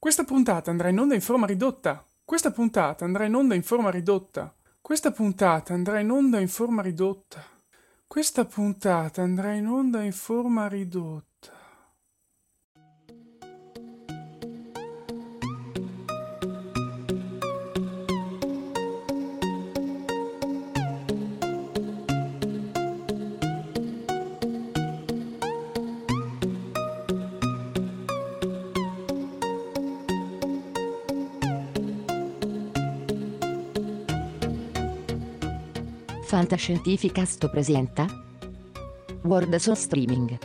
Questa puntata andrà in onda in forma ridotta. Questa puntata andrà in onda in forma ridotta. Questa puntata andrà in onda in forma ridotta. Questa puntata andrà in onda in forma ridotta. Fantascientificast presenta World on Streaming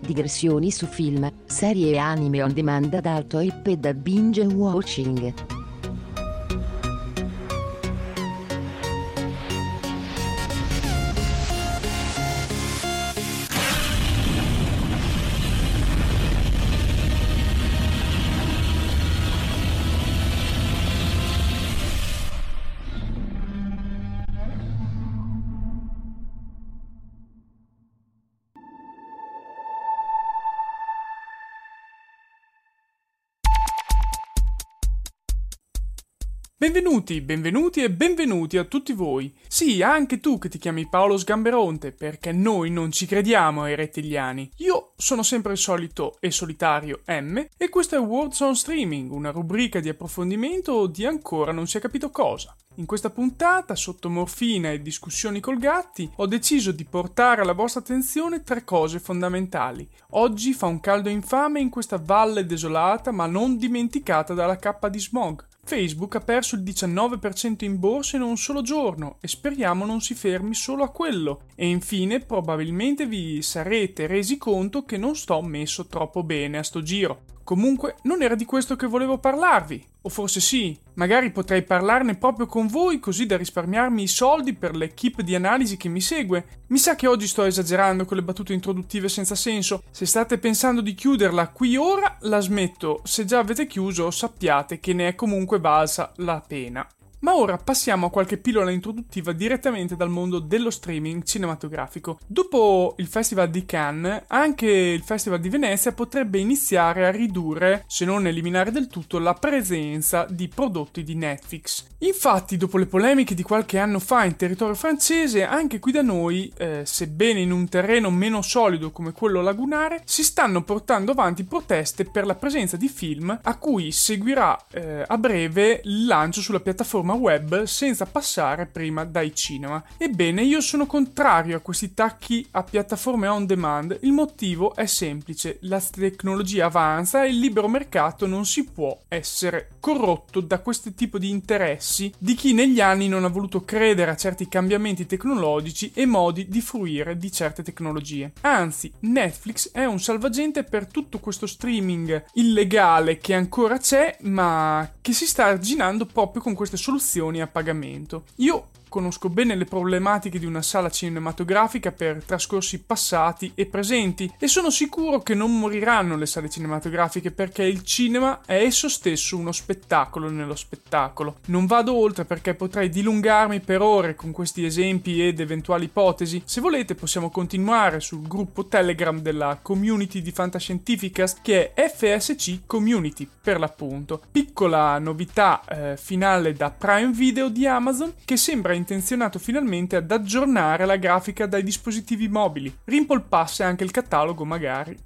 Digressioni su film, serie e anime on demand ad alto IP da binge watching. Benvenuti, benvenuti e benvenuti a tutti voi. Sì, anche tu che ti chiami Paolo Sgamberonte, perché noi non ci crediamo ai rettiliani. Io sono sempre il solito e solitario M e questo è Words on Streaming, una rubrica di approfondimento di ancora non si è capito cosa. In questa puntata, sotto morfina e discussioni col gatti, ho deciso di portare alla vostra attenzione tre cose fondamentali. Oggi fa un caldo infame in questa valle desolata ma non dimenticata dalla cappa di smog. Facebook ha perso il 19% in borsa in un solo giorno e speriamo non si fermi solo a quello. E infine probabilmente vi sarete resi conto che non sto messo troppo bene a sto giro. Comunque non era di questo che volevo parlarvi. O forse sì, magari potrei parlarne proprio con voi così da risparmiarmi i soldi per l'equipe di analisi che mi segue. Mi sa che oggi sto esagerando con le battute introduttive senza senso. Se state pensando di chiuderla qui ora, la smetto. Se già avete chiuso, sappiate che ne è comunque valsa la pena. Ma ora passiamo a qualche pillola introduttiva direttamente dal mondo dello streaming cinematografico. Dopo il Festival di Cannes, anche il Festival di Venezia potrebbe iniziare a ridurre, se non eliminare del tutto, la presenza di prodotti di Netflix. Infatti, dopo le polemiche di qualche anno fa in territorio francese, anche qui da noi, eh, sebbene in un terreno meno solido come quello lagunare, si stanno portando avanti proteste per la presenza di film a cui seguirà eh, a breve il lancio sulla piattaforma web senza passare prima dai cinema. Ebbene, io sono contrario a questi tacchi a piattaforme on demand. Il motivo è semplice: la tecnologia avanza e il libero mercato non si può essere corrotto da questo tipo di interessi di chi negli anni non ha voluto credere a certi cambiamenti tecnologici e modi di fruire di certe tecnologie. Anzi, Netflix è un salvagente per tutto questo streaming illegale che ancora c'è, ma che si sta arginando proprio con queste soluzioni soluzioni a pagamento. Io conosco bene le problematiche di una sala cinematografica per trascorsi passati e presenti e sono sicuro che non moriranno le sale cinematografiche perché il cinema è esso stesso uno spettacolo nello spettacolo. Non vado oltre perché potrei dilungarmi per ore con questi esempi ed eventuali ipotesi. Se volete possiamo continuare sul gruppo Telegram della community di Fantascientificast che è FSC Community per l'appunto. Piccola novità eh, finale da Prime Video di Amazon che sembra intenzionato finalmente ad aggiornare la grafica dai dispositivi mobili. Rimpolpasse anche il catalogo magari.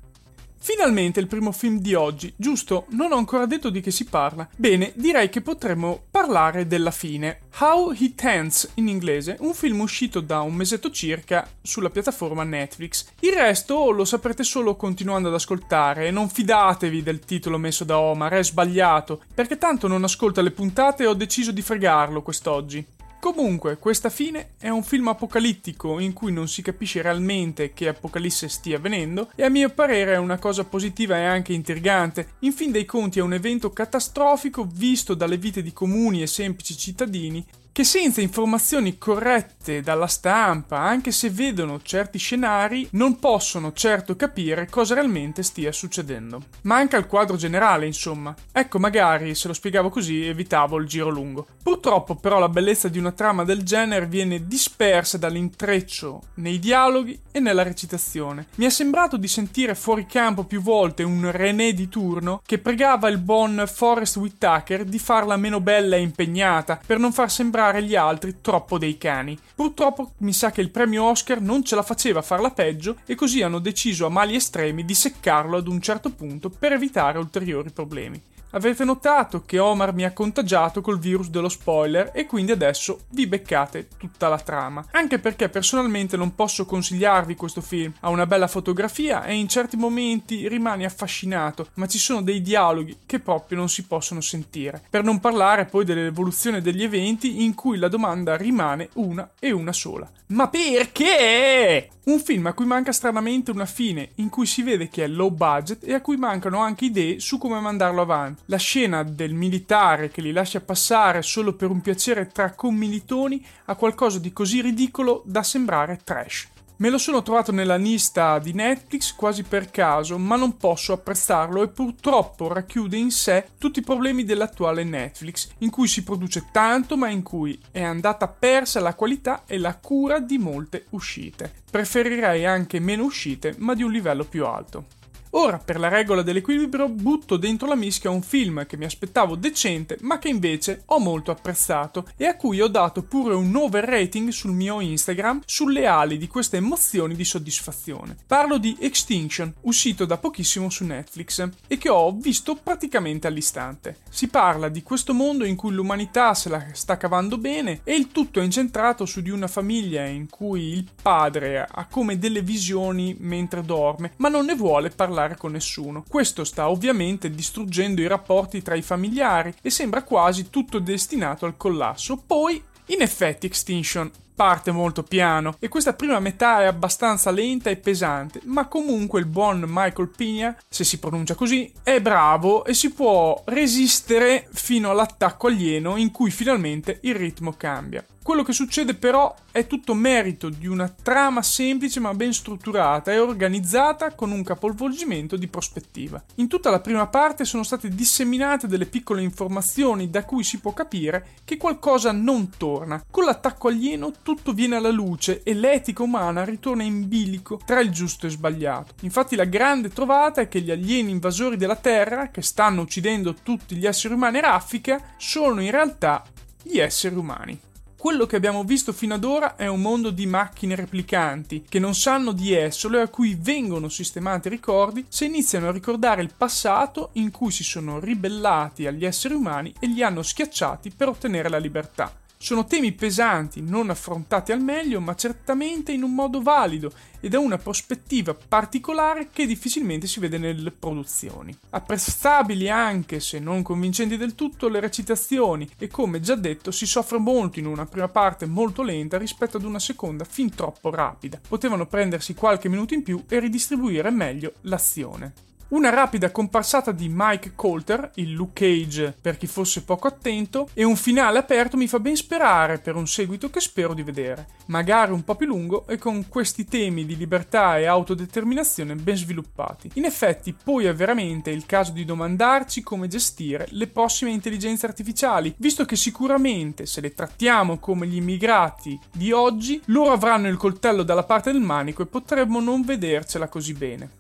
Finalmente il primo film di oggi, giusto? Non ho ancora detto di che si parla. Bene, direi che potremmo parlare della fine. How It Ends in inglese, un film uscito da un mesetto circa sulla piattaforma Netflix. Il resto lo saprete solo continuando ad ascoltare e non fidatevi del titolo messo da Omar, è sbagliato, perché tanto non ascolta le puntate e ho deciso di fregarlo quest'oggi. Comunque, questa fine è un film apocalittico in cui non si capisce realmente che apocalisse stia avvenendo e a mio parere è una cosa positiva e anche intrigante. In fin dei conti è un evento catastrofico visto dalle vite di comuni e semplici cittadini che senza informazioni corrette dalla stampa, anche se vedono certi scenari, non possono certo capire cosa realmente stia succedendo. Manca il quadro generale, insomma. Ecco, magari se lo spiegavo così evitavo il giro lungo. Purtroppo però la bellezza di una trama del genere viene dispersa dall'intreccio nei dialoghi e nella recitazione. Mi è sembrato di sentire fuori campo più volte un René di turno che pregava il buon Forrest Whitaker di farla meno bella e impegnata per non far sembrare gli altri troppo dei cani. Purtroppo mi sa che il premio Oscar non ce la faceva farla peggio e così hanno deciso a mali estremi di seccarlo ad un certo punto per evitare ulteriori problemi. Avete notato che Omar mi ha contagiato col virus dello spoiler e quindi adesso vi beccate tutta la trama. Anche perché personalmente non posso consigliarvi questo film. Ha una bella fotografia e in certi momenti rimani affascinato, ma ci sono dei dialoghi che proprio non si possono sentire. Per non parlare poi dell'evoluzione degli eventi in cui la domanda rimane una e una sola. Ma perché? Un film a cui manca stranamente una fine, in cui si vede che è low budget e a cui mancano anche idee su come mandarlo avanti. La scena del militare che li lascia passare solo per un piacere tra commilitoni ha qualcosa di così ridicolo da sembrare trash. Me lo sono trovato nella lista di Netflix quasi per caso, ma non posso apprezzarlo e purtroppo racchiude in sé tutti i problemi dell'attuale Netflix, in cui si produce tanto ma in cui è andata persa la qualità e la cura di molte uscite. Preferirei anche meno uscite, ma di un livello più alto. Ora, per la regola dell'equilibrio, butto dentro la mischia un film che mi aspettavo decente, ma che invece ho molto apprezzato e a cui ho dato pure un over rating sul mio Instagram sulle ali di queste emozioni di soddisfazione. Parlo di Extinction, uscito da pochissimo su Netflix e che ho visto praticamente all'istante. Si parla di questo mondo in cui l'umanità se la sta cavando bene e il tutto è incentrato su di una famiglia in cui il padre ha come delle visioni mentre dorme, ma non ne vuole parlare parlare con nessuno. Questo sta ovviamente distruggendo i rapporti tra i familiari e sembra quasi tutto destinato al collasso. Poi, in effetti, Extinction parte molto piano e questa prima metà è abbastanza lenta e pesante, ma comunque il buon Michael Pina, se si pronuncia così, è bravo e si può resistere fino all'attacco alieno in cui finalmente il ritmo cambia. Quello che succede però è tutto merito di una trama semplice ma ben strutturata e organizzata con un capovolgimento di prospettiva. In tutta la prima parte sono state disseminate delle piccole informazioni da cui si può capire che qualcosa non torna. Con l'attacco alieno tutto viene alla luce e l'etica umana ritorna in bilico tra il giusto e sbagliato. Infatti la grande trovata è che gli alieni invasori della Terra, che stanno uccidendo tutti gli esseri umani raffica, sono in realtà gli esseri umani. Quello che abbiamo visto fino ad ora è un mondo di macchine replicanti che non sanno di essere e a cui vengono sistemati ricordi se iniziano a ricordare il passato in cui si sono ribellati agli esseri umani e li hanno schiacciati per ottenere la libertà. Sono temi pesanti, non affrontati al meglio, ma certamente in un modo valido e da una prospettiva particolare che difficilmente si vede nelle produzioni. Apprezzabili anche se non convincenti del tutto le recitazioni e come già detto si soffre molto in una prima parte molto lenta rispetto ad una seconda fin troppo rapida. Potevano prendersi qualche minuto in più e ridistribuire meglio l'azione. Una rapida comparsata di Mike Coulter, il Luke Cage per chi fosse poco attento, e un finale aperto mi fa ben sperare per un seguito che spero di vedere, magari un po' più lungo e con questi temi di libertà e autodeterminazione ben sviluppati. In effetti, poi è veramente il caso di domandarci come gestire le prossime intelligenze artificiali, visto che sicuramente se le trattiamo come gli immigrati di oggi, loro avranno il coltello dalla parte del manico e potremmo non vedercela così bene.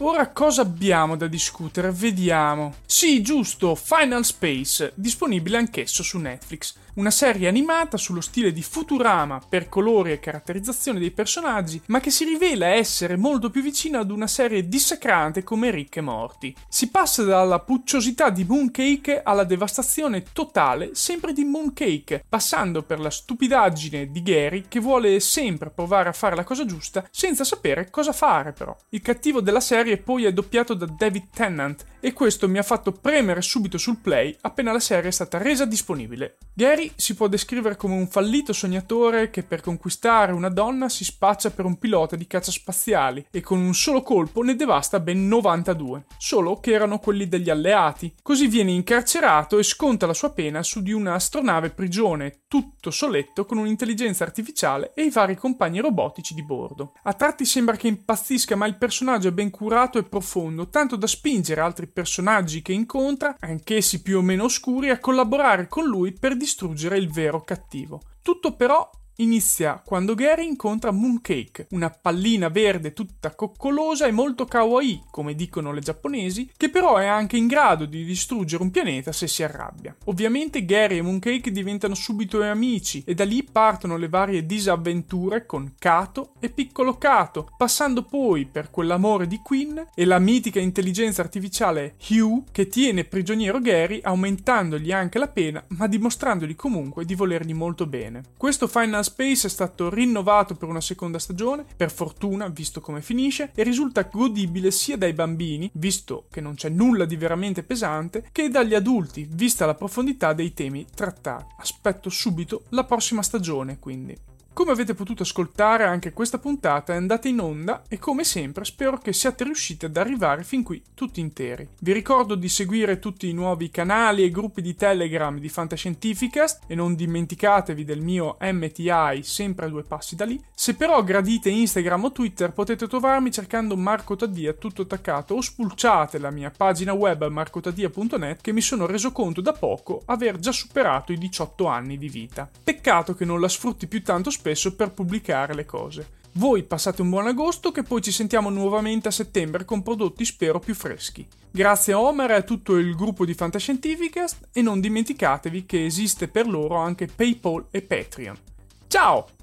Ora cosa abbiamo da discutere? Vediamo. Sì, giusto, Final Space, disponibile anch'esso su Netflix una serie animata sullo stile di Futurama per colori e caratterizzazione dei personaggi, ma che si rivela essere molto più vicina ad una serie dissacrante come Rick e Morty. Si passa dalla pucciosità di Mooncake alla devastazione totale sempre di Mooncake, passando per la stupidaggine di Gary che vuole sempre provare a fare la cosa giusta senza sapere cosa fare però. Il cattivo della serie poi è doppiato da David Tennant e questo mi ha fatto premere subito sul play appena la serie è stata resa disponibile. Gary si può descrivere come un fallito sognatore che per conquistare una donna si spaccia per un pilota di caccia spaziali e con un solo colpo ne devasta ben 92, solo che erano quelli degli alleati. Così viene incarcerato e sconta la sua pena su di una astronave prigione, tutto soletto con un'intelligenza artificiale e i vari compagni robotici di bordo. A tratti sembra che impazzisca, ma il personaggio è ben curato e profondo, tanto da spingere altri personaggi che incontra, anch'essi più o meno oscuri, a collaborare con lui per distruggere il vero cattivo. Tutto però inizia quando Gary incontra Mooncake, una pallina verde tutta coccolosa e molto kawaii, come dicono le giapponesi, che però è anche in grado di distruggere un pianeta se si arrabbia. Ovviamente Gary e Mooncake diventano subito amici e da lì partono le varie disavventure con Kato e Piccolo Kato, passando poi per quell'amore di Quinn e la mitica intelligenza artificiale Hugh che tiene prigioniero Gary aumentandogli anche la pena ma dimostrandogli comunque di volergli molto bene. Questo Final Space è stato rinnovato per una seconda stagione, per fortuna, visto come finisce, e risulta godibile sia dai bambini, visto che non c'è nulla di veramente pesante, che dagli adulti, vista la profondità dei temi trattati. Aspetto subito la prossima stagione, quindi. Come avete potuto ascoltare anche questa puntata è andata in onda e come sempre spero che siate riusciti ad arrivare fin qui tutti interi. Vi ricordo di seguire tutti i nuovi canali e gruppi di Telegram di Fantascientificast e non dimenticatevi del mio MTI sempre a due passi da lì. Se però gradite Instagram o Twitter potete trovarmi cercando Marco Taddia tutto attaccato o spulciate la mia pagina web marcotadia.net che mi sono reso conto da poco aver già superato i 18 anni di vita. Peccato che non la sfrutti più tanto spesso spesso per pubblicare le cose. Voi passate un buon agosto che poi ci sentiamo nuovamente a settembre con prodotti spero più freschi. Grazie a Homer e a tutto il gruppo di Fantascientificast e non dimenticatevi che esiste per loro anche PayPal e Patreon. Ciao!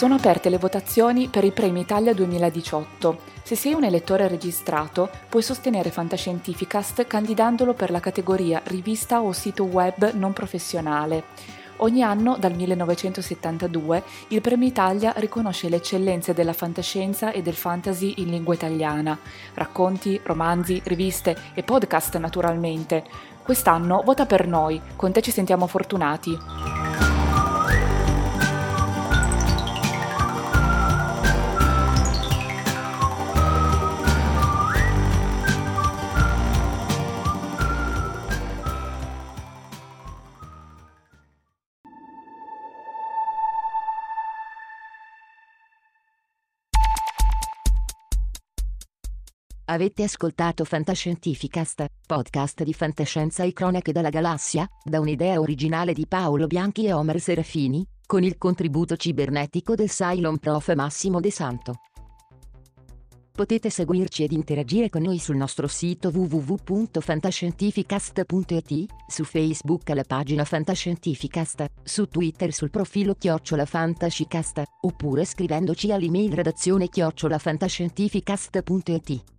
Sono aperte le votazioni per i Premi Italia 2018. Se sei un elettore registrato, puoi sostenere Fantascientificast candidandolo per la categoria rivista o sito web non professionale. Ogni anno, dal 1972, il Premio Italia riconosce le eccellenze della fantascienza e del fantasy in lingua italiana. Racconti, romanzi, riviste e podcast naturalmente. Quest'anno vota per noi, con te ci sentiamo fortunati. Avete ascoltato Fantascientificast, podcast di fantascienza e cronache dalla galassia, da un'idea originale di Paolo Bianchi e Omer Serafini, con il contributo cibernetico del Cylon Prof Massimo De Santo. Potete seguirci ed interagire con noi sul nostro sito www.fantascientificast.it, su Facebook alla pagina Fantascientificast, su Twitter sul profilo Chiocciola Fantascicast, oppure scrivendoci all'email redazione chiocciolafantascientificast.it.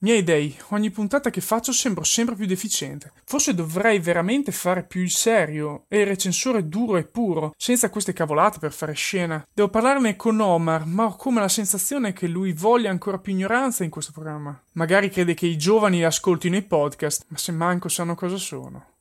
Miei dei, ogni puntata che faccio sembro sempre più deficiente. Forse dovrei veramente fare più il serio e il recensore duro e puro, senza queste cavolate per fare scena. Devo parlarne con Omar, ma ho come la sensazione che lui voglia ancora più ignoranza in questo programma. Magari crede che i giovani ascoltino i podcast, ma se manco sanno cosa sono.